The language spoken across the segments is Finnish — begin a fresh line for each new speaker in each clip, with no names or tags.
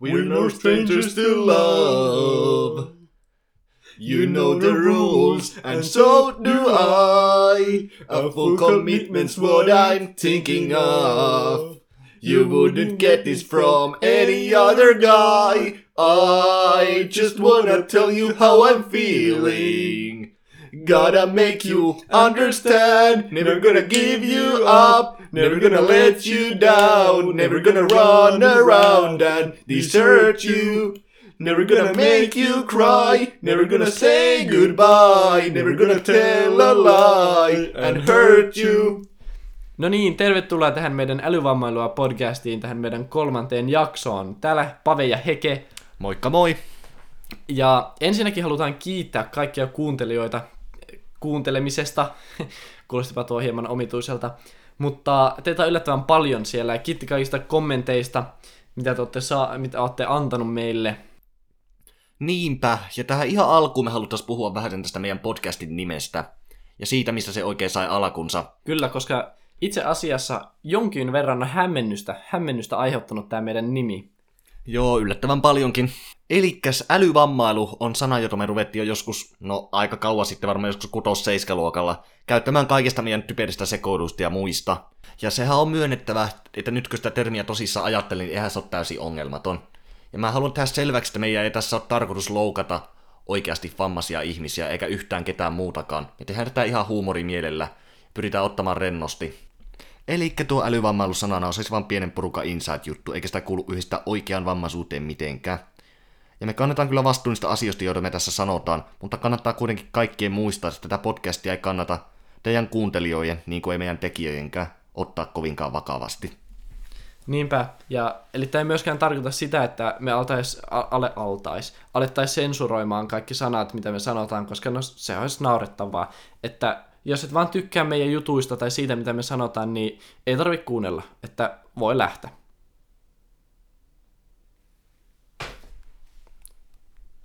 We're no strangers to love. You know the rules, and so do I. A full commitment's what I'm thinking of. You wouldn't get this from any other guy. I just wanna tell you how I'm feeling. Gotta make you understand. Never gonna give you up. Never gonna let you down. Never gonna run around and desert you. Never gonna make you cry. Never gonna say goodbye. Never gonna tell a lie and hurt you.
No niin, tervetuloa tähän meidän älyvammailua podcastiin, tähän meidän kolmanteen jaksoon. Täällä Pave ja Heke.
Moikka moi.
Ja ensinnäkin halutaan kiittää kaikkia kuuntelijoita kuuntelemisesta. Kuulostipa tuo hieman omituiselta. Mutta teitä on yllättävän paljon siellä ja kiitti kaikista kommenteista, mitä te olette, saa, mitä olette antanut meille.
Niinpä, ja tähän ihan alkuun me haluttaisiin puhua vähän tästä meidän podcastin nimestä. Ja siitä, mistä se oikein sai alkunsa.
Kyllä, koska itse asiassa jonkin verran on hämmennystä, hämmennystä aiheuttanut tämä meidän nimi.
Joo, yllättävän paljonkin. Elikkäs älyvammailu on sana, jota me ruvettiin jo joskus, no aika kauan sitten, varmaan joskus 6 luokalla, käyttämään kaikista meidän typeristä sekoiluista ja muista. Ja sehän on myönnettävä, että nyt kun sitä termiä tosissaan ajattelin, niin eihän se ole täysin ongelmaton. Ja mä haluan tehdä selväksi, että meidän ei tässä ole tarkoitus loukata oikeasti vammaisia ihmisiä, eikä yhtään ketään muutakaan. Me tehdään tätä ihan huumorimielellä, pyritään ottamaan rennosti. Eli tuo älyvammailu sanana on siis vain pienen porukan inside-juttu, eikä sitä kuulu yhdistää oikean vammaisuuteen mitenkään. Ja me kannetaan kyllä vastuun niistä asioista, joita me tässä sanotaan, mutta kannattaa kuitenkin kaikkien muistaa, että tätä podcastia ei kannata teidän kuuntelijoiden, niin kuin ei meidän tekijöidenkään, ottaa kovinkaan vakavasti.
Niinpä, ja eli tämä ei myöskään tarkoita sitä, että me altais, ale altais, alettaisiin sensuroimaan kaikki sanat, mitä me sanotaan, koska no, se olisi naurettavaa, että jos et vaan tykkää meidän jutuista tai siitä, mitä me sanotaan, niin ei tarvitse kuunnella, että voi lähteä.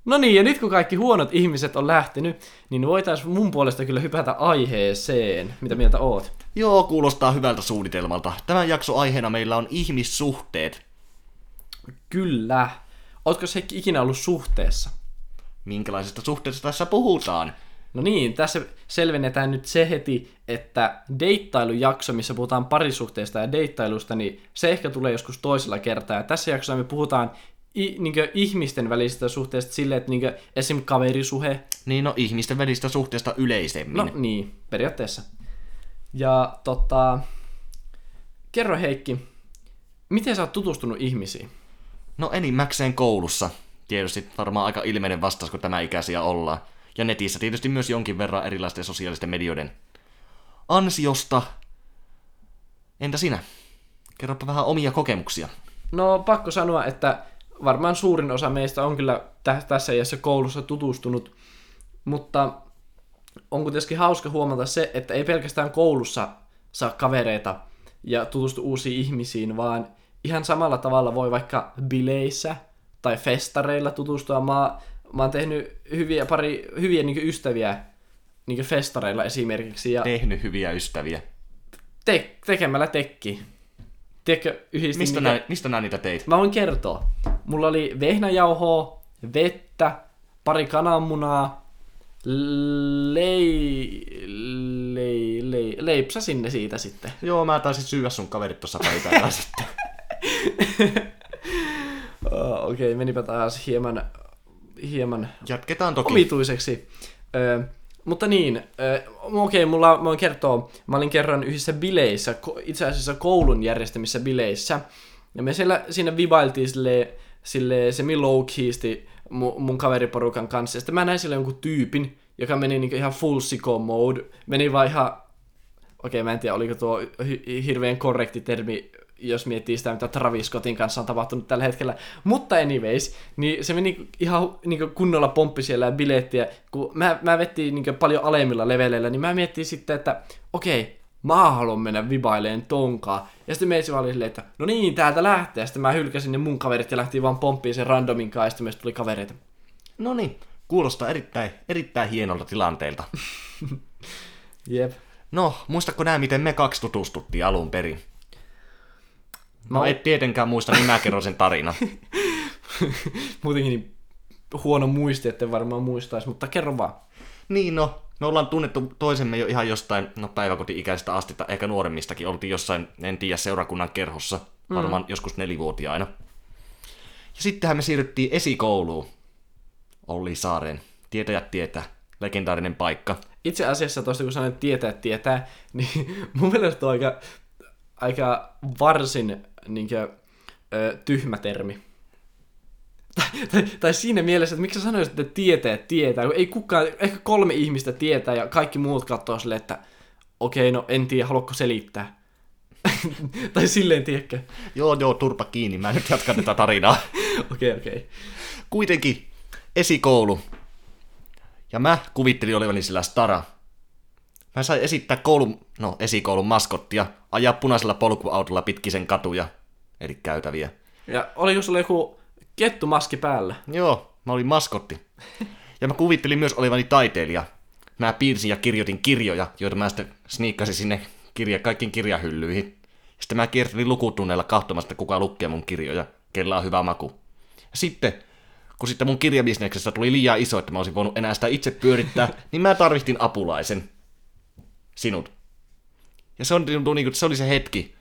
No niin, ja nyt kun kaikki huonot ihmiset on lähtenyt, niin voitaisiin mun puolesta kyllä hypätä aiheeseen. Mitä mieltä oot?
Joo, kuulostaa hyvältä suunnitelmalta. Tämän jakso aiheena meillä on ihmissuhteet.
Kyllä. Ootko se ikinä ollut suhteessa?
Minkälaisesta suhteesta tässä puhutaan?
No niin, tässä selvennetään nyt se heti, että deittailujakso, missä puhutaan parisuhteesta ja deittailusta, niin se ehkä tulee joskus toisella kertaa. Ja tässä jaksossa me puhutaan i, niin ihmisten välisistä suhteista silleen, että niin esim. kaverisuhe.
Niin, no ihmisten välisistä suhteista yleisemmin.
No niin, periaatteessa. Ja tota, kerro Heikki, miten sä oot tutustunut ihmisiin?
No enimmäkseen koulussa. Tietysti varmaan aika ilmeinen vastaus, kun tämä ikäisiä ollaan. Ja netissä tietysti myös jonkin verran erilaisten sosiaalisten medioiden ansiosta. Entä sinä? Kerropa vähän omia kokemuksia.
No pakko sanoa, että varmaan suurin osa meistä on kyllä tässä iässä koulussa tutustunut, mutta on kuitenkin hauska huomata se, että ei pelkästään koulussa saa kavereita ja tutustu uusiin ihmisiin, vaan ihan samalla tavalla voi vaikka bileissä tai festareilla tutustua. Mä, mä oon tehnyt hyviä, pari hyviä niin ystäviä niin festareilla esimerkiksi. Ja
tehnyt hyviä ystäviä.
Te, tekemällä tekki. Tiedätkö,
yhdistin mistä, nää, mistä nää niitä teit?
Mä voin kertoa. Mulla oli vehnäjauhoa, vettä, pari kananmunaa, lei... lei... lei... leipsasin ne siitä sitten.
Joo, mä taisin syyä sun kaverit tuossa päivällä sitten.
oh, Okei, okay, menipä taas hieman, hieman
Jatketaan toki.
omituiseksi. Ö, mutta niin, äh, okei, okay, mulla, mä voin kertoa, mä olin kerran yhdessä bileissä, itse asiassa koulun järjestämissä bileissä, ja me siellä, siinä vibailtiin sille, sille semi low mun, mun kaveriporukan kanssa, ja sitten mä näin sille jonkun tyypin, joka meni niinku ihan full sicko mode, meni vaan ihan, okei okay, mä en tiedä oliko tuo hi- hirveän korrekti termi jos miettii sitä, mitä Travis Scottin kanssa on tapahtunut tällä hetkellä. Mutta anyways, niin se meni ihan niin kunnolla pomppi siellä bilettiä. Kun mä, mä vettiin niin paljon alemmilla leveleillä, niin mä miettii sitten, että okei, okay, mä haluan mennä vibaileen tonkaa. Ja sitten meitsi oli silleen, että no niin, täältä lähtee. Ja sitten mä hylkäsin ne mun kaverit ja lähtiin vaan pomppiin sen randomin kanssa, ja sitten meistä tuli kavereita.
No niin, kuulostaa erittäin, erittäin hienolta tilanteelta.
Jep.
No, muistatko nää, miten me kaksi tutustuttiin alun perin? No et tietenkään muista, niin mä kerron sen tarinan.
muutenkin niin huono muisti, että varmaan muistaisi, mutta kerro vaan.
Niin no, me ollaan tunnettu toisemme jo ihan jostain, no päiväkoti-ikäisestä asti, tai ehkä nuoremmistakin. Oltiin jossain, en tiedä, seurakunnan kerhossa, varmaan mm. joskus nelivuotiaina. Ja sittenhän me siirryttiin esikouluun. Olli Saaren. Tietäjät tietää. Legendaarinen paikka.
Itse asiassa tuosta kun sanoit tietää, tietää, niin mun mielestä on aika, aika varsin niinkö, ö, tyhmä termi. Tai, tai, tai siinä mielessä, että miksi sä sanoisit, että tietää, tietää, kun ei kukaan, ehkä kolme ihmistä tietää ja kaikki muut katsoo silleen, että okei, no en tiedä, haluatko selittää. tai silleen, tiedätkö?
Joo, joo, turpa kiinni. Mä nyt jatkan tätä tarinaa.
Okei, okei.
Kuitenkin esikoulu. Ja mä kuvittelin olevani sillä stara. Mä sain esittää koulun, no esikoulun maskottia, ajaa punaisella polkuautolla pitkisen katuja, eli käytäviä.
Ja oliko sulla joku kettumaski päällä?
Joo, mä olin maskotti. Ja mä kuvittelin myös olevani taiteilija. Mä piirsin ja kirjoitin kirjoja, joita mä sitten sniikkasin sinne kirja, kaikkiin kirjahyllyihin. Sitten mä kiertelin lukutunneilla katsomassa, että kuka lukee mun kirjoja, kella on hyvä maku. Ja sitten, kun sitten mun kirjabisneksestä tuli liian iso, että mä olisin voinut enää sitä itse pyörittää, niin mä tarvitsin apulaisen. Sinut. Ja se, on, niin kuin, se oli se hetki,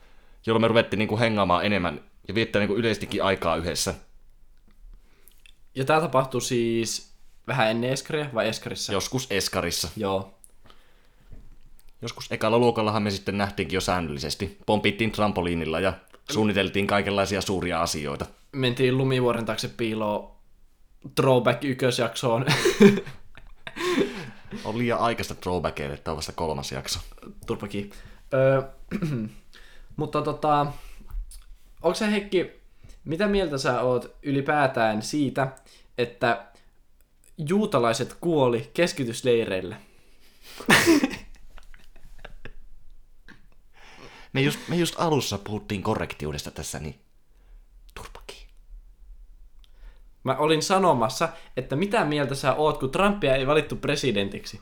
jolloin me ruvettiin niin kuin hengaamaan enemmän ja viettää niin kuin yleisestikin aikaa yhdessä.
Ja tämä tapahtui siis vähän ennen Eskaria vai Eskarissa?
Joskus Eskarissa.
Joo.
Joskus ekalla luokallahan me sitten nähtiinkin jo säännöllisesti. Pompittiin trampoliinilla ja suunniteltiin kaikenlaisia suuria asioita.
Mentiin lumivuoren taakse piiloon throwback ykkösjaksoon.
On liian aikaista throwbackeille, että on vasta kolmas jakso.
Turpakin. Öö, mutta tota, onko se Heikki, mitä mieltä sä oot ylipäätään siitä, että juutalaiset kuoli keskitysleireille?
Me just, me just alussa puhuttiin korrektiudesta tässä, niin
Mä olin sanomassa, että mitä mieltä sä oot, kun Trumpia ei valittu presidentiksi.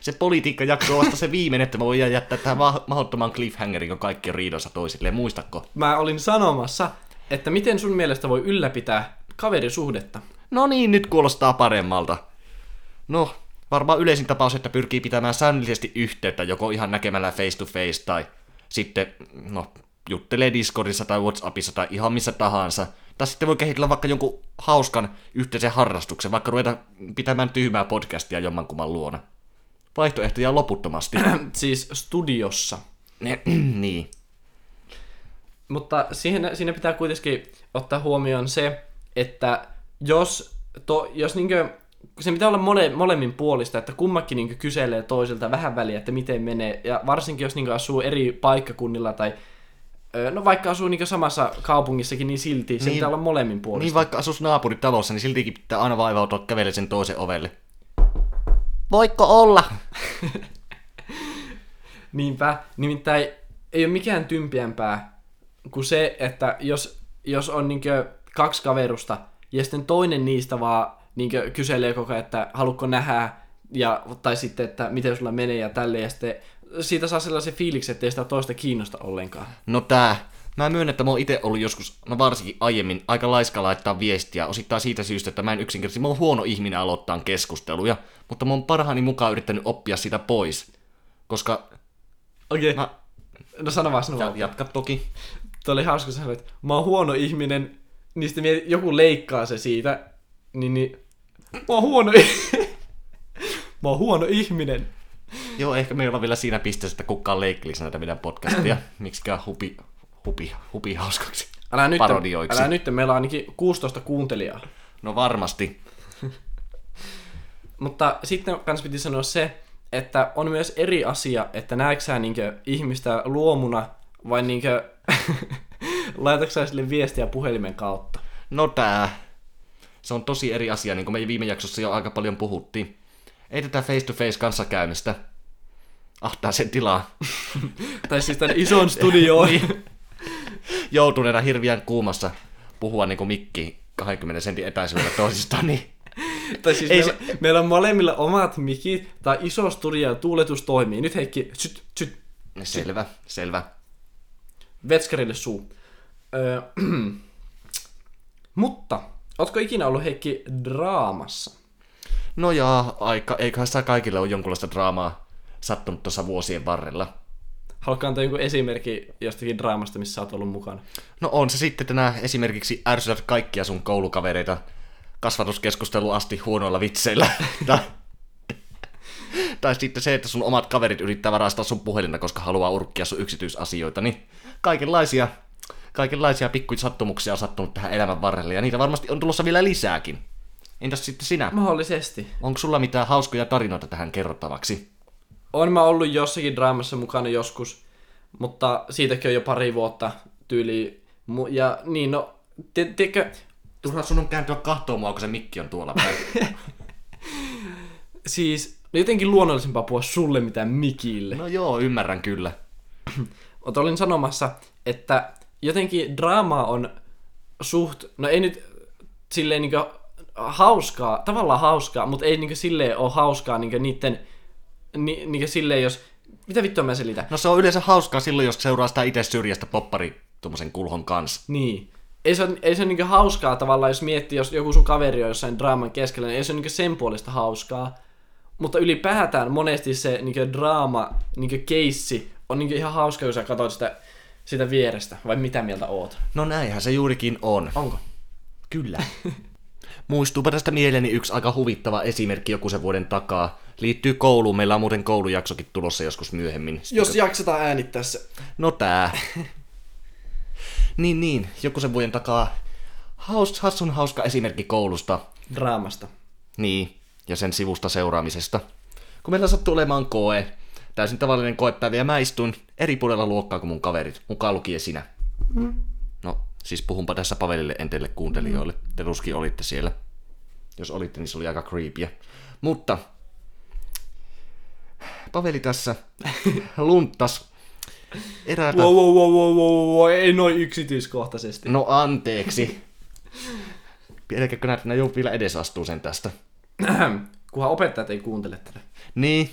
Se politiikkajakso on vasta se viimeinen, että me voidaan jättää tähän ma- mahdottoman cliffhangerin, kun kaikki on riidossa toisilleen. Muistatko?
Mä olin sanomassa, että miten sun mielestä voi ylläpitää kaverisuhdetta.
No niin, nyt kuulostaa paremmalta. No, varmaan yleisin tapaus, että pyrkii pitämään säännöllisesti yhteyttä, joko ihan näkemällä face to face tai sitten, no, juttelee Discordissa tai Whatsappissa tai ihan missä tahansa. Tai sitten voi kehitellä vaikka jonkun hauskan yhteisen harrastuksen, vaikka ruveta pitämään tyhmää podcastia jommankumman luona. Vaihtoehtoja loputtomasti.
siis studiossa.
niin.
Mutta siihen, siinä pitää kuitenkin ottaa huomioon se, että jos, to, jos niinkö, se pitää olla mole, molemmin puolista, että kummakin niinkö kyselee toisilta vähän väliä, että miten menee. Ja varsinkin jos niinkö asuu eri paikkakunnilla tai No vaikka asuu niinkö samassa kaupungissakin, niin silti se
Niin.
pitää olla molemmin puolista.
Niin vaikka asus naapuritalossa, niin siltikin pitää aina vaivautua kävele sen toisen ovelle. Voitko olla?
Niinpä, nimittäin ei ole mikään tympiämpää kuin se, että jos, jos on niinkö kaksi kaverusta ja sitten toinen niistä vaan niinkö kyselee koko ajan, että haluatko nähdä ja, tai sitten, että miten sulla menee ja tälleen ja sitten siitä saa sellaisen fiiliksen, että ei sitä toista kiinnosta ollenkaan.
No tää. Mä myönnän, että mä oon itse ollut joskus, no varsinkin aiemmin, aika laiska laittaa viestiä, osittain siitä syystä, että mä en yksinkertaisesti, mä oon huono ihminen aloittaa keskusteluja, mutta mä oon parhaani mukaan yrittänyt oppia sitä pois. Koska,
Okei,
mä,
okay. no sano vaan, sano vaan.
jatka toki.
Tuo oli hauska sanoa, että mä oon huono ihminen, niin sitten miet- joku leikkaa se siitä, niin, niin mä oon huono, mä oon huono ihminen.
Joo, ehkä meillä on vielä siinä pisteessä, että kukaan leikkelisi näitä meidän podcastia. Miksikään hupi, hupi, hupi hauskaksi.
Älä nyt,
Parodioiksi.
älä nyt, meillä on ainakin 16 kuuntelijaa.
No varmasti.
Mutta sitten kans piti sanoa se, että on myös eri asia, että näetkö sä niinkö ihmistä luomuna vai niinkö laitatko sille viestiä puhelimen kautta.
No tää. Se on tosi eri asia, niin kuin me viime jaksossa jo aika paljon puhuttiin. Ei tätä face-to-face kanssakäymistä. Ahtaa sen tilaa.
tai siis tämän ison studioon.
Niin. Joutuneena hirviän kuumassa puhua niin kuin mikki 20 sentin etäisyydellä toisistaan, niin
tai siis
Ei
meillä, meillä, on molemmilla omat mikit, tai iso studio ja tuuletus toimii. Nyt Heikki, syt, syt,
selvä, selvä.
vetskarille suu. Öö, mutta Ootko ikinä ollut Heikki draamassa?
No jaa, aika, eiköhän sitä kaikille ole jonkunlaista draamaa sattunut tuossa vuosien varrella.
Haluatko antaa jonkun esimerkki jostakin draamasta, missä sä oot ollut mukana?
No on se sitten tänään esimerkiksi ärsytät kaikkia sun koulukavereita kasvatuskeskustelu asti huonoilla vitseillä. tai, tai sitten se, että sun omat kaverit yrittää varastaa sun puhelinta, koska haluaa urkkia sun yksityisasioita. Niin kaikenlaisia, kaikenlaisia pikkusattumuksia on sattunut tähän elämän varrelle, ja niitä varmasti on tulossa vielä lisääkin. Entäs sitten sinä?
Mahdollisesti.
Onko sulla mitään hauskoja tarinoita tähän kerrottavaksi?
On mä ollut jossakin draamassa mukana joskus, mutta siitäkin on jo pari vuotta tyyli. Ja niin, no, te, tiedätkö,
Turha sun on kääntyä kahtoa mua, kun se mikki on tuolla päin.
siis jotenkin luonnollisempaa puhua sulle mitään mikille.
no joo, ymmärrän kyllä.
Mutta olin sanomassa, että jotenkin draama on suht, no ei nyt silleen niinku hauskaa, tavallaan hauskaa, mutta ei niinku silleen ole hauskaa niinku niitten, ni, niinku silleen jos, mitä vittua mä selitän?
No se on yleensä hauskaa silloin, jos seuraa sitä itse syrjästä poppari tuommoisen kulhon kanssa.
Niin. Ei se, ei se niinku hauskaa tavallaan, jos miettii, jos joku sun kaveri on jossain draaman keskellä, niin ei se niinku sen puolesta hauskaa. Mutta ylipäätään monesti se niinku draama, niinku keissi, on niinku ihan hauska, kun sä katsot sitä, sitä vierestä. Vai mitä mieltä oot?
No näinhän se juurikin on.
Onko?
Kyllä. Muistuupa tästä mieleeni yksi aika huvittava esimerkki joku sen vuoden takaa. Liittyy kouluun, meillä on muuten koulujaksokin tulossa joskus myöhemmin.
Jos jaksetaan äänittää se.
No tää. niin niin, joku sen vuoden takaa. Haus, hassun hauska esimerkki koulusta.
Draamasta.
Niin, ja sen sivusta seuraamisesta. Kun meillä sattuu olemaan koe, täysin tavallinen koepäivä, ja mä istun eri puolella luokkaa kuin mun kaverit, mukaan lukien sinä. No, siis puhunpa tässä Pavelille en teille kuuntelijoille. Te ruskin olitte siellä. Jos olitte, niin se oli aika creepyä. Mutta Paveli tässä lunttas eräältä...
Wow, wow, wow, wow, wow, wow, ei noin yksityiskohtaisesti.
No anteeksi. Pelkäkö näet, että joku vielä edes astuu sen tästä.
Kunhan opettajat ei kuuntele tätä.
Niin,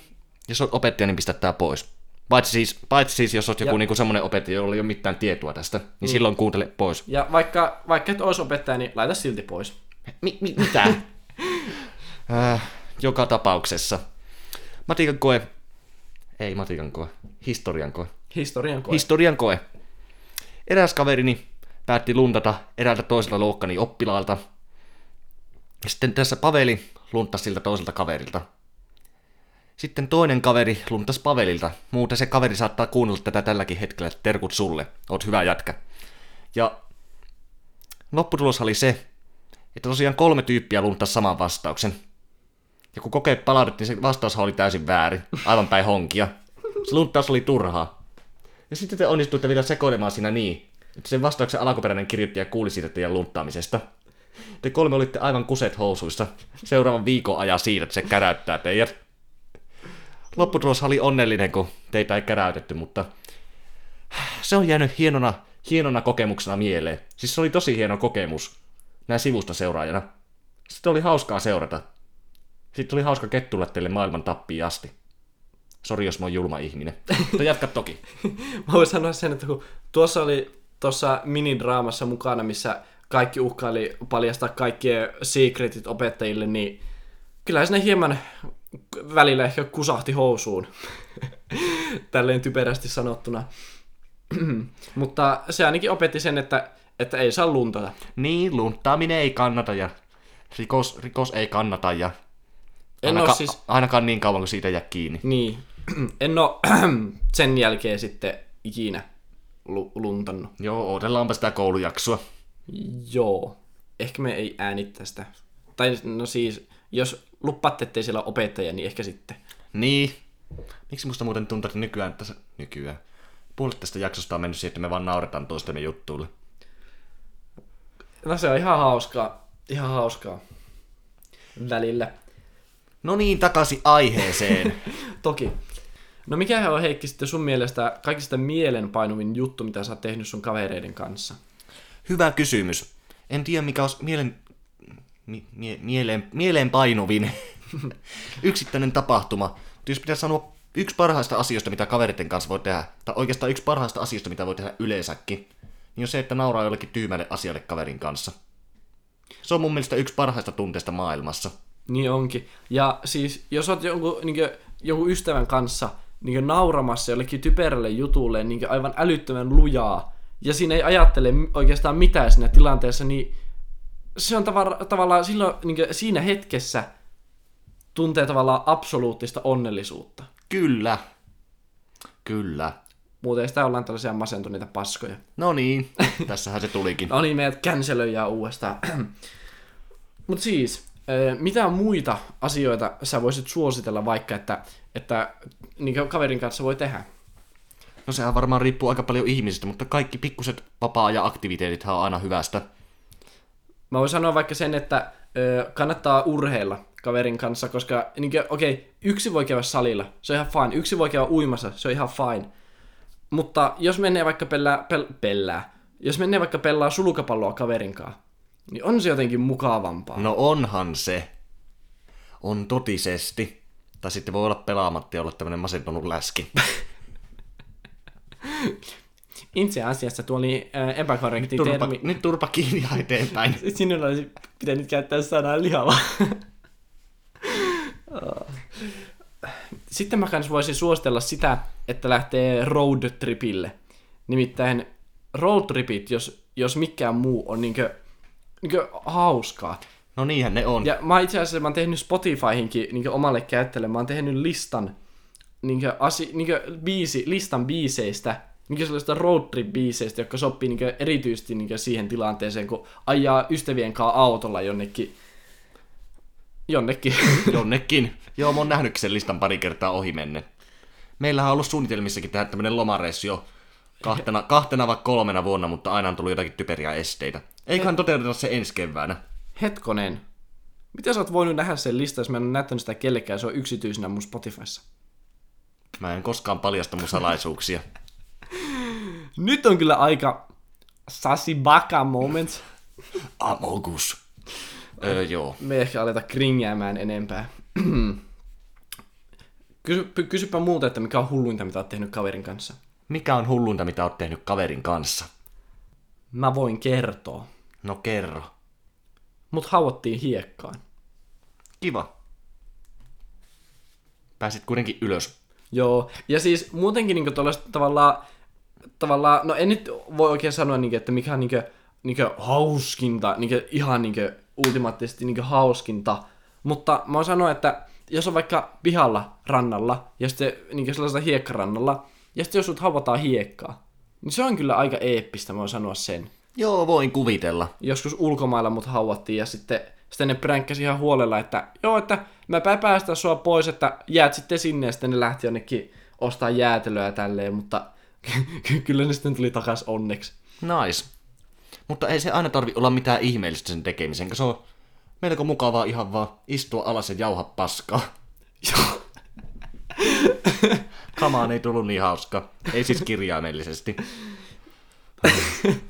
jos olet opettaja, niin pistä tää pois. Paitsi siis, paitsi siis jos olet joku
Ja-
niinku semmoinen opettaja, jolla ei ole mitään tietoa tästä, niin silloin kuuntele pois.
Ja vaikka, vaikka et ois opettaja, niin laita silti pois.
Mi- mi- mitä? äh, joka tapauksessa. Matikan koe. Ei matikan koe. Historian koe.
Historian koe.
Historian koe. Eräs kaverini päätti luntata eräältä toiselta luokkani oppilaalta. Sitten tässä Paveli lunttasi siltä toiselta kaverilta. Sitten toinen kaveri lunttasi Pavelilta. Muuten se kaveri saattaa kuunnella tätä tälläkin hetkellä. Terkut sulle. Oot hyvä jätkä. Ja lopputulos oli se, että tosiaan kolme tyyppiä lunttasi saman vastauksen. Ja kun kokeet palautettiin, se vastaus oli täysin väärin. Aivan päin honkia. Se lunttaus oli turhaa. Ja sitten te onnistuitte vielä sekoilemaan siinä niin, että sen vastauksen alkuperäinen kirjoittaja kuuli siitä teidän lunttaamisesta. Te kolme olitte aivan kuset housuissa seuraavan viikon ajan siitä, että se käräyttää teidät. Lopputulos oli onnellinen, kun teitä ei käräytetty, mutta se on jäänyt hienona, hienona kokemuksena mieleen. Siis se oli tosi hieno kokemus näin sivusta seuraajana. Sitten oli hauskaa seurata. Sitten oli hauska kettulla teille maailman tappiin asti. Sori, jos mä oon julma ihminen. Mutta jatka toki.
Mä voin sanoa sen, että kun tuossa oli tuossa minidraamassa mukana, missä kaikki uhkaili paljastaa kaikkien secretit opettajille, niin kyllä sinne hieman välillä ehkä kusahti housuun. Tälleen typerästi sanottuna. Mutta se ainakin opetti sen, että, että ei saa luntata.
Niin, lunttaaminen ei kannata ja rikos, rikos ei kannata ja
En
ainakaan,
oo siis-
ainakaan niin kauan kuin siitä jää kiinni.
Niin. En oo sen jälkeen sitten ikinä lu- luntannut.
Joo, odotellaanpa sitä koulujaksoa.
Joo. Ehkä me ei äänittää sitä. Tai no siis, jos lupaatte, ettei siellä ole opettaja, niin ehkä sitten.
Niin. Miksi musta muuten tuntuu, että nykyään tässä... Nykyään. Puolet tästä jaksosta on mennyt siihen, että me vaan nauretaan toistemme juttuille.
No se on ihan hauskaa. Ihan hauskaa. Välillä.
No niin, takaisin aiheeseen.
Toki. No mikä on Heikki sitten sun mielestä kaikista mielenpainuvin juttu, mitä sä oot tehnyt sun kavereiden kanssa?
Hyvä kysymys. En tiedä, mikä olisi mielen... Mi- mie- mieleen, mieleen painuvin yksittäinen tapahtuma. Mutta jos pitäisi sanoa yksi parhaista asioista, mitä kaveritten kanssa voi tehdä, tai oikeastaan yksi parhaista asioista, mitä voi tehdä yleensäkin, niin on se, että nauraa jollekin tyhmälle asialle kaverin kanssa. Se on mun mielestä yksi parhaista tunteista maailmassa.
Niin onkin. Ja siis, jos oot jonkun, niin kuin, jonkun ystävän kanssa niin nauramassa jollekin typerälle jutulle niin aivan älyttömän lujaa, ja siinä ei ajattele oikeastaan mitään siinä tilanteessa, niin se on tavar- tavallaan silloin niin siinä hetkessä tuntee tavallaan absoluuttista onnellisuutta.
Kyllä. Kyllä.
Muuten sitä ollaan tällaisia masentuneita paskoja.
No niin, tässähän se tulikin.
No niin, meidät cancelöijää uudestaan. Mutta siis, mitä muita asioita sä voisit suositella vaikka, että, että niin kaverin kanssa voi tehdä?
No sehän varmaan riippuu aika paljon ihmisistä, mutta kaikki pikkuset vapaa- ja aktiviteetit on aina hyvästä.
Mä voin sanoa vaikka sen, että ö, kannattaa urheilla kaverin kanssa, koska niin okei, okay, yksi voi käydä salilla, se on ihan fine. Yksi voi käydä uimassa, se on ihan fine. Mutta jos menee vaikka pellää, pel, pellää, jos menee vaikka pelaa sulkapalloa kaverin kanssa, niin on se jotenkin mukavampaa.
No onhan se. On totisesti. Tai sitten voi olla pelaamatta ja olla tämmönen masentunut läski.
Itse asiassa tuo oli äh, epäkorrekti
turpa,
termi.
Nyt turpa kiinni ja eteenpäin.
Sinulla olisi pitänyt käyttää sanaa lihava. Sitten mä kans voisin suositella sitä, että lähtee road tripille. Nimittäin road tripit, jos, jos mikään muu on niinkö, niinkö hauskaa.
No niinhän ne on.
Ja mä itse asiassa mä oon tehnyt Spotifyhinkin niinkö omalle käyttäjälle, mä oon tehnyt listan niinkö, asi, niinkö biisi, listan biiseistä, niinkö sellaista road trip biiseistä, jotka sopii niinkö erityisesti niinkö siihen tilanteeseen, kun ajaa ystävien kanssa autolla jonnekin Jonnekin.
Jonnekin. Joo, mä oon nähnyt sen listan pari kertaa ohi menne. Meillähän on ollut suunnitelmissakin tehdä tämmönen lomareissu jo kahtena, kahtena vai kolmena vuonna, mutta aina on tullut jotakin typeriä esteitä. Eiköhän toteuteta se ensi keväänä.
Hetkonen. Miten sä oot voinut nähdä sen listan, jos mä en ole näyttänyt sitä kellekään, se on yksityisenä mun Spotifyssa?
Mä en koskaan paljasta mun salaisuuksia.
Nyt on kyllä aika sasibaka moment.
Amogus. Öö, joo.
Me ehkä aleta kringäämään enempää. Kysy, kysypä muuta, että mikä on hulluinta, mitä oot tehnyt kaverin kanssa.
Mikä on hullunta, mitä oot tehnyt kaverin kanssa?
Mä voin kertoa.
No kerro.
Mut hauottiin hiekkaan.
Kiva. Pääsit kuitenkin ylös.
Joo, ja siis muutenkin niinku tuollaista tavallaan, tavallaan, no en nyt voi oikein sanoa, niinku, että mikä on niinku, niinku hauskinta, niinku ihan niinku ultimaattisesti niinku hauskinta, mutta mä oon sanoa, että jos on vaikka pihalla rannalla, ja sitten niinku sellaisella hiekkarannalla, ja sitten jos sut havataan hiekkaa, niin se on kyllä aika eeppistä, mä voin sanoa sen.
Joo, voin kuvitella.
Joskus ulkomailla mut hauattiin, ja sitten, sitten ne pränkkäsi ihan huolella, että joo, että mä päästä sua pois, että jäät sitten sinne, ja sitten ne lähti jonnekin ostaa jäätelöä tälleen, mutta kyllä ne sitten tuli takas onneksi.
Nice. Mutta ei se aina tarvi olla mitään ihmeellistä sen tekemisen, koska se on melko mukavaa ihan vaan istua alas ja jauha paskaa.
Joo.
Kamaan ei tullut niin hauska. Ei siis kirjaimellisesti.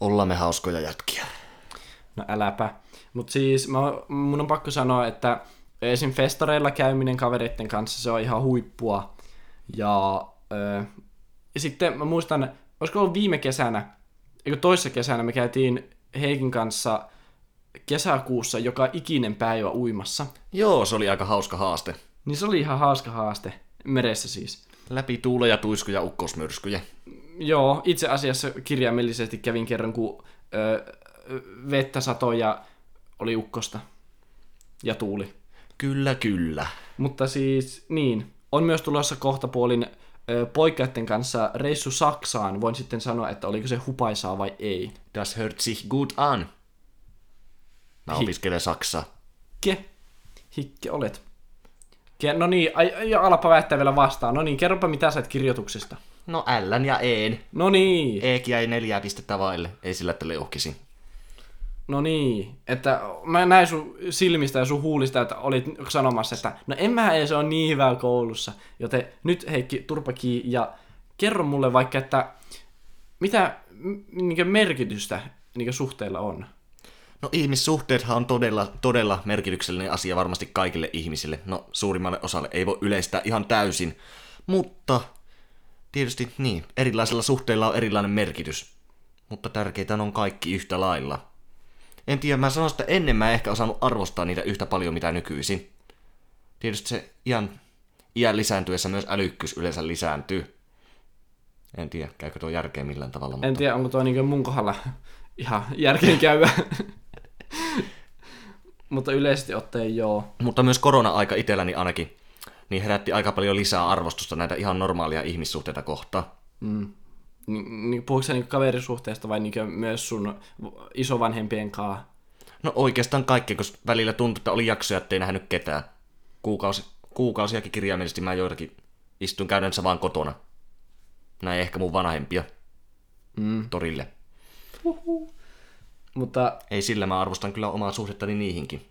Ollamme hauskoja jätkiä.
No äläpä. Mutta siis mä, mun on pakko sanoa, että esim. festareilla käyminen kavereiden kanssa, se on ihan huippua. Ja, ö, ja sitten mä muistan, olisiko ollut viime kesänä, eikö toissa kesänä me käytiin Heikin kanssa kesäkuussa joka ikinen päivä uimassa.
Joo, se oli aika hauska haaste.
Niin se oli ihan hauska haaste, meressä siis.
Läpi tuuleja, tuiskuja, ukkosmyrskyjä.
Joo, itse asiassa kirjaimellisesti kävin kerran, kun ö, vettä satoi ja oli ukkosta ja tuuli.
Kyllä, kyllä.
Mutta siis, niin, on myös tulossa kohtapuolin ö, poikaiden kanssa reissu Saksaan. Voin sitten sanoa, että oliko se hupaisaa vai ei.
Das hört sich gut an. Mä opiskelen saksaa.
Ke? Hikke olet. Ke, no niin, ai, ja alapa väittää vielä vastaan. No niin, kerropa mitä sä kirjoituksesta.
No L ja E.
No niin,
Eek jäi neljää pistettä vaille. Ei sillä, että leuhkisin.
No niin. Että mä näin sun silmistä ja sun huulista, että olit sanomassa, että no en mä edes ole niin hyvä koulussa. Joten nyt Heikki Turpaki ja kerro mulle vaikka, että mitä niin merkitystä niin suhteilla on.
No ihmissuhteethan on todella, todella merkityksellinen asia varmasti kaikille ihmisille. No suurimmalle osalle ei voi yleistää ihan täysin. Mutta tietysti niin, erilaisilla suhteilla on erilainen merkitys. Mutta tärkeitä on kaikki yhtä lailla. En tiedä, mä sanoisin, että ennen mä en ehkä osannut arvostaa niitä yhtä paljon mitä nykyisin. Tietysti se iän, iän lisääntyessä myös älykkyys yleensä lisääntyy. En tiedä, käykö tuo järkeä millään tavalla. Mutta...
En tiedä, onko tuo niin mun kohdalla ihan järkeen käyvä. mutta yleisesti ottaen joo.
Mutta myös korona-aika itselläni ainakin, niin herätti aika paljon lisää arvostusta näitä ihan normaalia ihmissuhteita kohtaan.
Mm. Ni, ni, puhuuko sä niin kaverisuhteesta vai niin myös sun isovanhempien kanssa?
No oikeastaan kaikki, koska välillä tuntui, että oli jaksoja, ettei nähnyt ketään. Kuukausi, kuukausiakin kirjaimellisesti mä joitakin istun käytännössä vaan kotona. Näin ehkä mun vanhempia
Mm.
torille.
Mutta
Ei sillä mä arvostan kyllä omaa suhdettani niihinkin.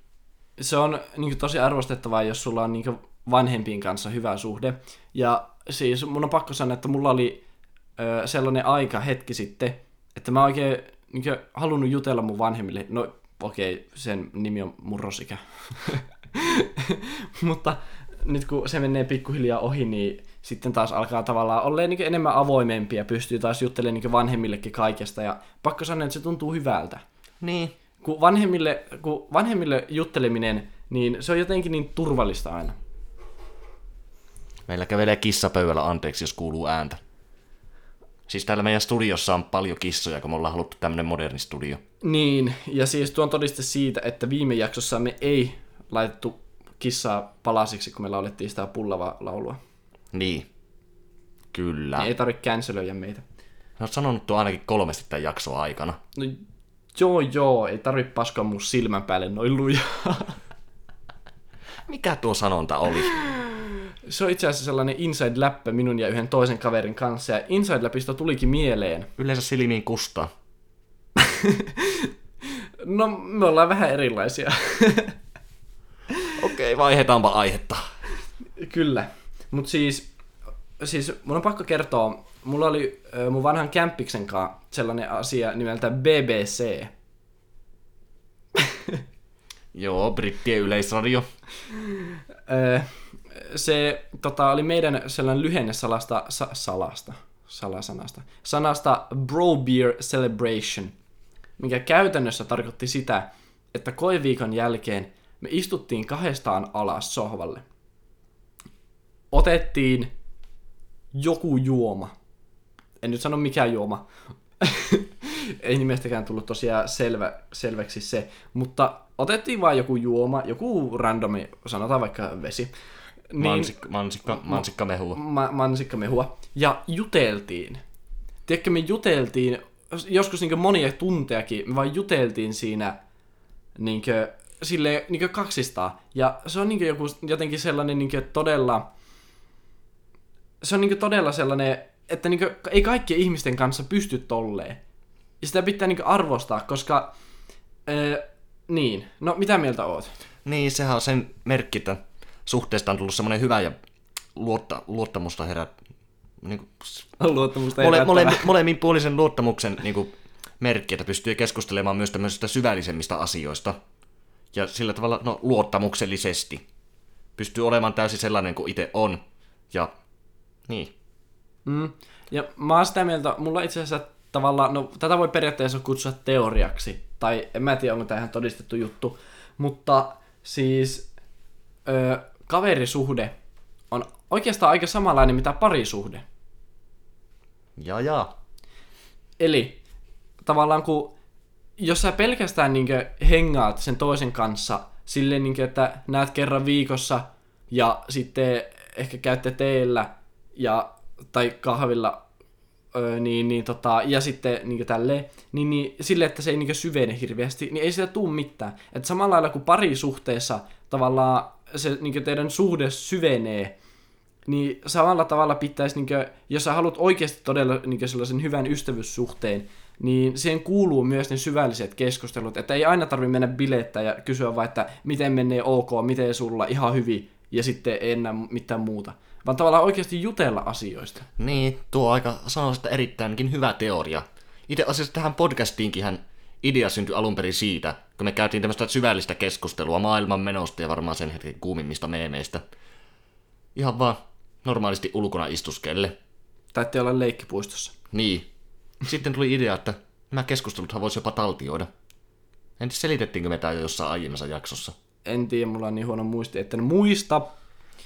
se on niin tosi arvostettavaa, jos sulla on niin vanhempien kanssa hyvä suhde. Ja siis mun on pakko sanoa, että mulla oli ö, sellainen aika hetki sitten, että mä oikein niin halunnut jutella mun vanhemmille. No okei, okay, sen nimi on murrosikä. Mutta nyt kun se menee pikkuhiljaa ohi, niin sitten taas alkaa tavallaan olla niin enemmän avoimempi ja pystyy taas juttelemaan niin vanhemmillekin kaikesta. Ja pakko sanoa, että se tuntuu hyvältä.
Niin.
Kun vanhemmille, kun vanhemmille jutteleminen, niin se on jotenkin niin turvallista aina.
Meillä kävelee kissa pöydällä anteeksi, jos kuuluu ääntä. Siis täällä meidän studiossa on paljon kissoja, kun me ollaan haluttu tämmönen moderni studio.
Niin, ja siis tuon todiste siitä, että viime jaksossa me ei laitettu kissaa palasiksi, kun me laulettiin sitä pullavaa laulua.
Niin. Kyllä.
Niin ei tarvitse cancelöidä meitä.
Mä oon sanonut tuo ainakin kolmesti tämän jakson aikana.
No joo joo, ei tarvi paskaa mun silmän päälle noin lujaa.
Mikä tuo sanonta oli?
Se on itse asiassa sellainen inside-läppä minun ja yhden toisen kaverin kanssa, ja inside-läpistä tulikin mieleen.
Yleensä silmiin kustaa.
No, me ollaan vähän erilaisia.
Okei, vaihdetaanpa aihetta.
Kyllä. Mutta siis, siis mun on pakko kertoa, mulla oli mun vanhan kämppiksen kanssa sellainen asia nimeltä BBC.
Joo, brittien yleisradio.
Se tota, oli meidän sellainen lyhenne salasta, sa, salasta, salasanasta, sanasta Bro Beer Celebration, mikä käytännössä tarkoitti sitä, että koeviikon jälkeen me istuttiin kahdestaan alas sohvalle. Otettiin joku juoma. En nyt sano mikä juoma. Ei nimestäkään tullut tosiaan selvä, selväksi se. Mutta otettiin vain joku juoma, joku randomi, sanotaan vaikka vesi. Niin,
Mansikka, mansikka, mansikkamehua.
ma- mansikkamehua. Ja juteltiin. Tiedätkö, me juteltiin, joskus niin monia tuntejakin, me vaan juteltiin siinä niin sille niin kaksistaan. Ja se on niin joku, jotenkin sellainen niin todella, se on niin todella sellainen, että niin ei kaikkien ihmisten kanssa pysty tolleen. Ja sitä pitää niin arvostaa, koska, öö, niin, no mitä mieltä oot?
Niin, sehän on sen merkki, että suhteesta on tullut semmoinen hyvä ja luotta, luottamusta herät... Niin kuin,
Luottamusta
mole, mole, molemminpuolisen luottamuksen niin kuin, merkki, että pystyy keskustelemaan myös tämmöisistä syvällisemmistä asioista. Ja sillä tavalla, no, luottamuksellisesti. Pystyy olemaan täysin sellainen kuin itse on. Ja, niin.
Mm. Ja mä oon sitä mieltä, mulla itse asiassa tavallaan, no tätä voi periaatteessa kutsua teoriaksi, tai en mä tiedä, onko tämä ihan todistettu juttu, mutta siis ö, kaverisuhde on oikeastaan aika samanlainen mitä parisuhde.
Ja ja.
Eli tavallaan kun, jos sä pelkästään niinkö hengaat sen toisen kanssa silleen, niinkö, että näet kerran viikossa ja sitten ehkä käytte teellä ja, tai kahvilla öö, niin, niin, tota, ja sitten niin tälleen, niin, niin sille, että se ei niin syvene hirveästi, niin ei sitä tuu mitään. Että samalla lailla kuin parisuhteessa tavallaan se niin teidän suhde syvenee, niin samalla tavalla pitäisi, niin kuin, jos sä haluat oikeasti todella niin sellaisen hyvän ystävyyssuhteen, niin siihen kuuluu myös ne syvälliset keskustelut, että ei aina tarvi mennä bilettä ja kysyä vaan, että miten menee ok, miten sulla ihan hyvin, ja sitten ei enää mitään muuta. Vaan tavallaan oikeasti jutella asioista.
Niin, tuo aika sanoisin, että erittäinkin hyvä teoria. Itse asiassa tähän podcastiinkinhän idea syntyi alun perin siitä, kun me käytiin tämmöistä syvällistä keskustelua maailman menosta ja varmaan sen hetken kuumimmista meemeistä. Ihan vaan normaalisti ulkona istuskelle.
Taitte olla leikkipuistossa.
Niin. Sitten tuli idea, että nämä keskusteluthan voisi jopa taltioida. Entä selitettiinkö me tää jo jossain aiemmassa jaksossa?
En tiedä, mulla on niin huono muisti, että en muista.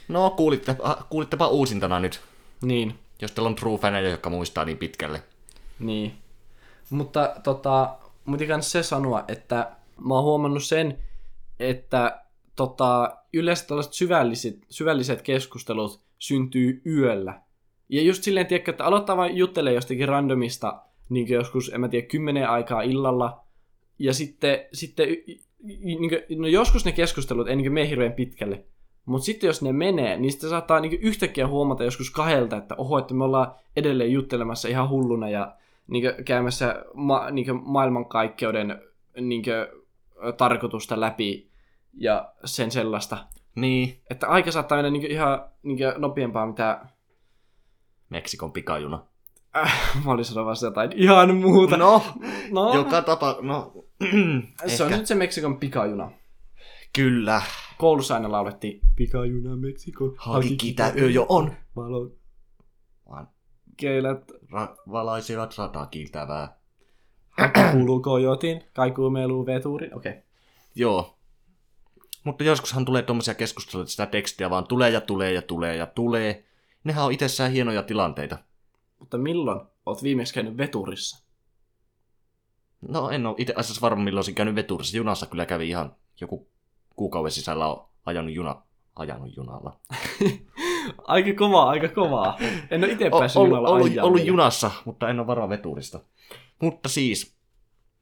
No, kuulitte, kuulittepa uusintana nyt,
Niin,
jos teillä on true faneja, jotka muistaa niin pitkälle.
niin. Mutta tota, mun kans se sanoa, että mä oon huomannut sen, että tota, yleensä tällaiset syvälliset, syvälliset keskustelut syntyy yöllä. Ja just silleen, tiedätkö, että aloittaa vain juttelee jostakin randomista, niin joskus, en mä tiedä, kymmenen aikaa illalla, ja sitten, sitten niin kuin, no joskus ne keskustelut ei niin mene hirveän pitkälle, mutta sitten jos ne menee, niin sitten saattaa niin yhtäkkiä huomata joskus kahdelta, että oho, että me ollaan edelleen juttelemassa ihan hulluna ja niin käymässä ma- niin maailmankaikkeuden niin tarkoitusta läpi ja sen sellaista.
Niin,
Että aika saattaa mennä niin ihan niin nopeampaa, mitä
Meksikon pikajuna.
äh, mä olin sanomassa jotain ihan muuta.
No,
no
joka tapa, no,
se on nyt se Meksikon pikajuna.
Kyllä.
Koulussa aina laulettiin Pikajuna Meksikon.
Hakikitä yö jo on.
Valon
Vaan
keilät
ra- valaisivat sata kiiltävää.
kuuluu kojotin, kaikuu meluu veturi. Okei. Okay.
Joo. Mutta joskushan tulee tuommoisia keskusteluja, että sitä tekstiä vaan tulee ja tulee ja tulee ja tulee. Nehän on itsessään hienoja tilanteita.
Mutta milloin oot viimeksi käynyt veturissa?
No en ole itse asiassa varma milloin olisin käynyt veturissa. Junassa kyllä kävi ihan joku kuukauden sisällä on ajanut juna, ajanut junalla.
Aika kovaa, aika kovaa. En ole itse
O-
päässyt
ollut,
junalla
ollut, ollut junassa, mutta en ole varma veturista. Mutta siis,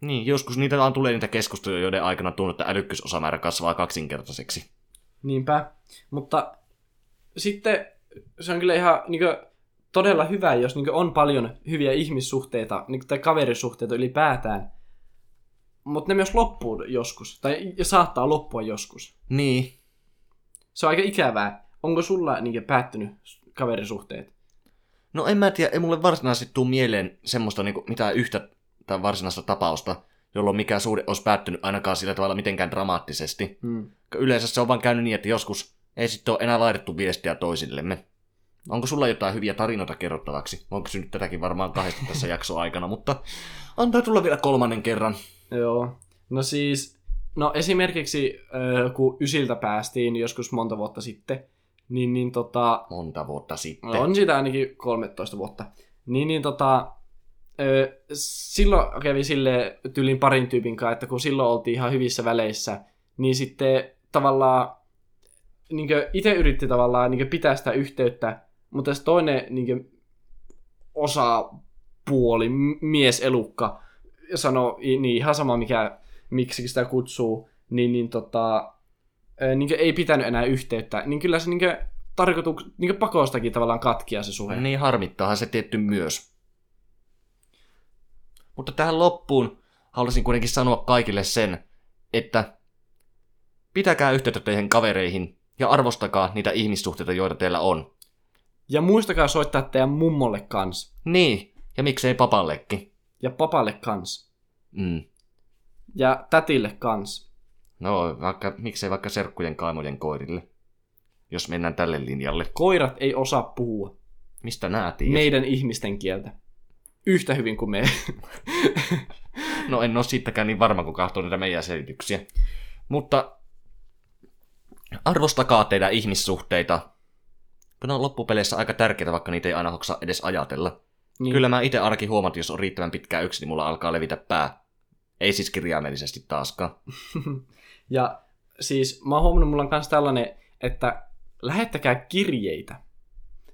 niin, joskus niitä vaan tulee niitä keskusteluja, joiden aikana tuntuu, että älykkyysosamäärä kasvaa kaksinkertaiseksi.
Niinpä. Mutta sitten se on kyllä ihan niin kuin, todella hyvä, jos niin kuin, on paljon hyviä ihmissuhteita niin kuin, tai kaverisuhteita ylipäätään. Mutta ne myös loppuu joskus. Tai saattaa loppua joskus.
Niin,
Se on aika ikävää. Onko sulla niin päättynyt kaverisuhteet?
No en mä tiedä, ei mulle varsinaisesti tuu mieleen semmoista niinku, mitään yhtä tai varsinaista tapausta, jolloin mikä suhde olisi päättynyt ainakaan sillä tavalla mitenkään dramaattisesti.
Hmm.
Yleensä se on vaan käynyt niin, että joskus ei sitten ole enää laitettu viestiä toisillemme. Onko sulla jotain hyviä tarinoita kerrottavaksi? Mä oon kysynyt tätäkin varmaan kahdesta tässä jakson aikana, mutta antaa tulla vielä kolmannen kerran.
Joo. No siis, no esimerkiksi kun ysiltä päästiin joskus monta vuotta sitten, niin, niin tota,
Monta vuotta sitten.
On sitä ainakin 13 vuotta. Niin, niin tota, ö, silloin kävi sille tyylin parin tyypin kanssa, että kun silloin oltiin ihan hyvissä väleissä, niin sitten tavallaan niin itse yritti tavallaan niin pitää sitä yhteyttä, mutta se toinen niin osapuoli, mieselukka, sanoi niin ihan sama mikä, miksi sitä kutsuu, niin, niin tota, niin ei pitänyt enää yhteyttä, niin kyllä se niin tarkoituks, niin pakostakin tavallaan katkia se suhe.
Niin harmittaahan se tietty myös. Mutta tähän loppuun haluaisin kuitenkin sanoa kaikille sen, että pitäkää yhteyttä teihin kavereihin ja arvostakaa niitä ihmissuhteita, joita teillä on.
Ja muistakaa soittaa teidän mummolle kans.
Niin, ja miksei papallekin.
Ja papalle kans.
Mm.
Ja tätille kans.
No, vaikka, miksei vaikka serkkujen kaimojen koirille, jos mennään tälle linjalle.
Koirat ei osaa puhua
Mistä nää tiedät?
meidän ihmisten kieltä. Yhtä hyvin kuin me.
No en ole siitäkään niin varma, kun katsoo näitä meidän selityksiä. Mutta arvostakaa teidän ihmissuhteita. Kun ne on loppupeleissä aika tärkeitä, vaikka niitä ei aina hoksaa edes ajatella.
niin.
Kyllä mä itse ainakin huomaan, että jos on riittävän pitkään yksin, niin mulla alkaa levitä pää. Ei siis kirjaimellisesti taaskaan.
Ja siis mä oon huomannut, mulla on kans tällainen, että lähettäkää kirjeitä.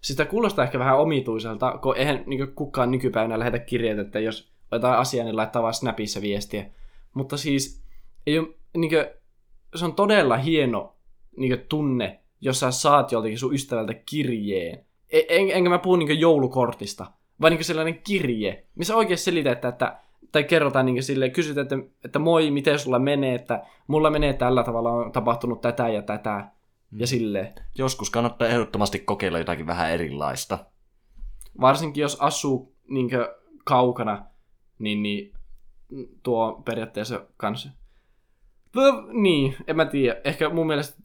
Sitä kuulostaa ehkä vähän omituiselta, kun eihän niin kukaan nykypäivänä lähetä kirjeitä, että jos jotain asiaa, niin laittaa vaan Snapissa viestiä. Mutta siis ei ole, niin kuin, se on todella hieno niin tunne, jos sä saat joltakin sun ystävältä kirjeen. E- En, enkä mä puhu niin joulukortista, vaan niin sellainen kirje, missä oikein selitetään, että tai kerrotaan niin sille, kysytään, että, että moi, miten sulla menee, että mulla menee tällä tavalla, on tapahtunut tätä ja tätä, ja silleen.
Joskus kannattaa ehdottomasti kokeilla jotakin vähän erilaista.
Varsinkin jos asuu niin kaukana, niin, niin tuo periaatteessa kanssa. Niin, en mä tiedä. Ehkä mun mielestä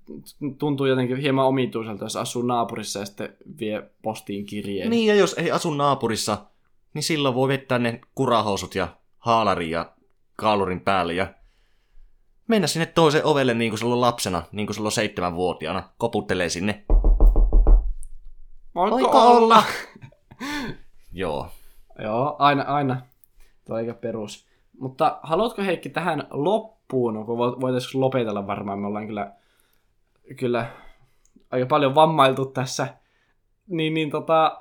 tuntuu jotenkin hieman omituiselta, jos asuu naapurissa ja sitten vie postiin kirjeen.
Niin, ja jos ei asu naapurissa, niin silloin voi vettää ne kurahousut ja haalari ja kaalurin päälle ja Mennä sinne toiseen ovelle niin kuin silloin lapsena, niin kuin silloin seitsemänvuotiaana. Koputtelee sinne.
Voiko,
Voiko olla? Joo.
Joo, aina, aina. Tuo aika perus. Mutta haluatko Heikki tähän loppuun, kun vo- voitaisiin lopetella varmaan, me ollaan kyllä, kyllä aika paljon vammailtu tässä. Niin, niin tota,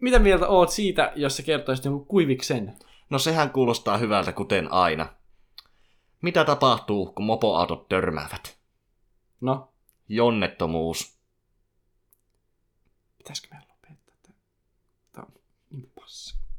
mitä mieltä oot siitä, jos sä kertoisit jonkun kuiviksen?
No sehän kuulostaa hyvältä kuten aina. Mitä tapahtuu, kun mopoautot törmäävät?
No,
Jonnettomuus.
pitäisikö meidän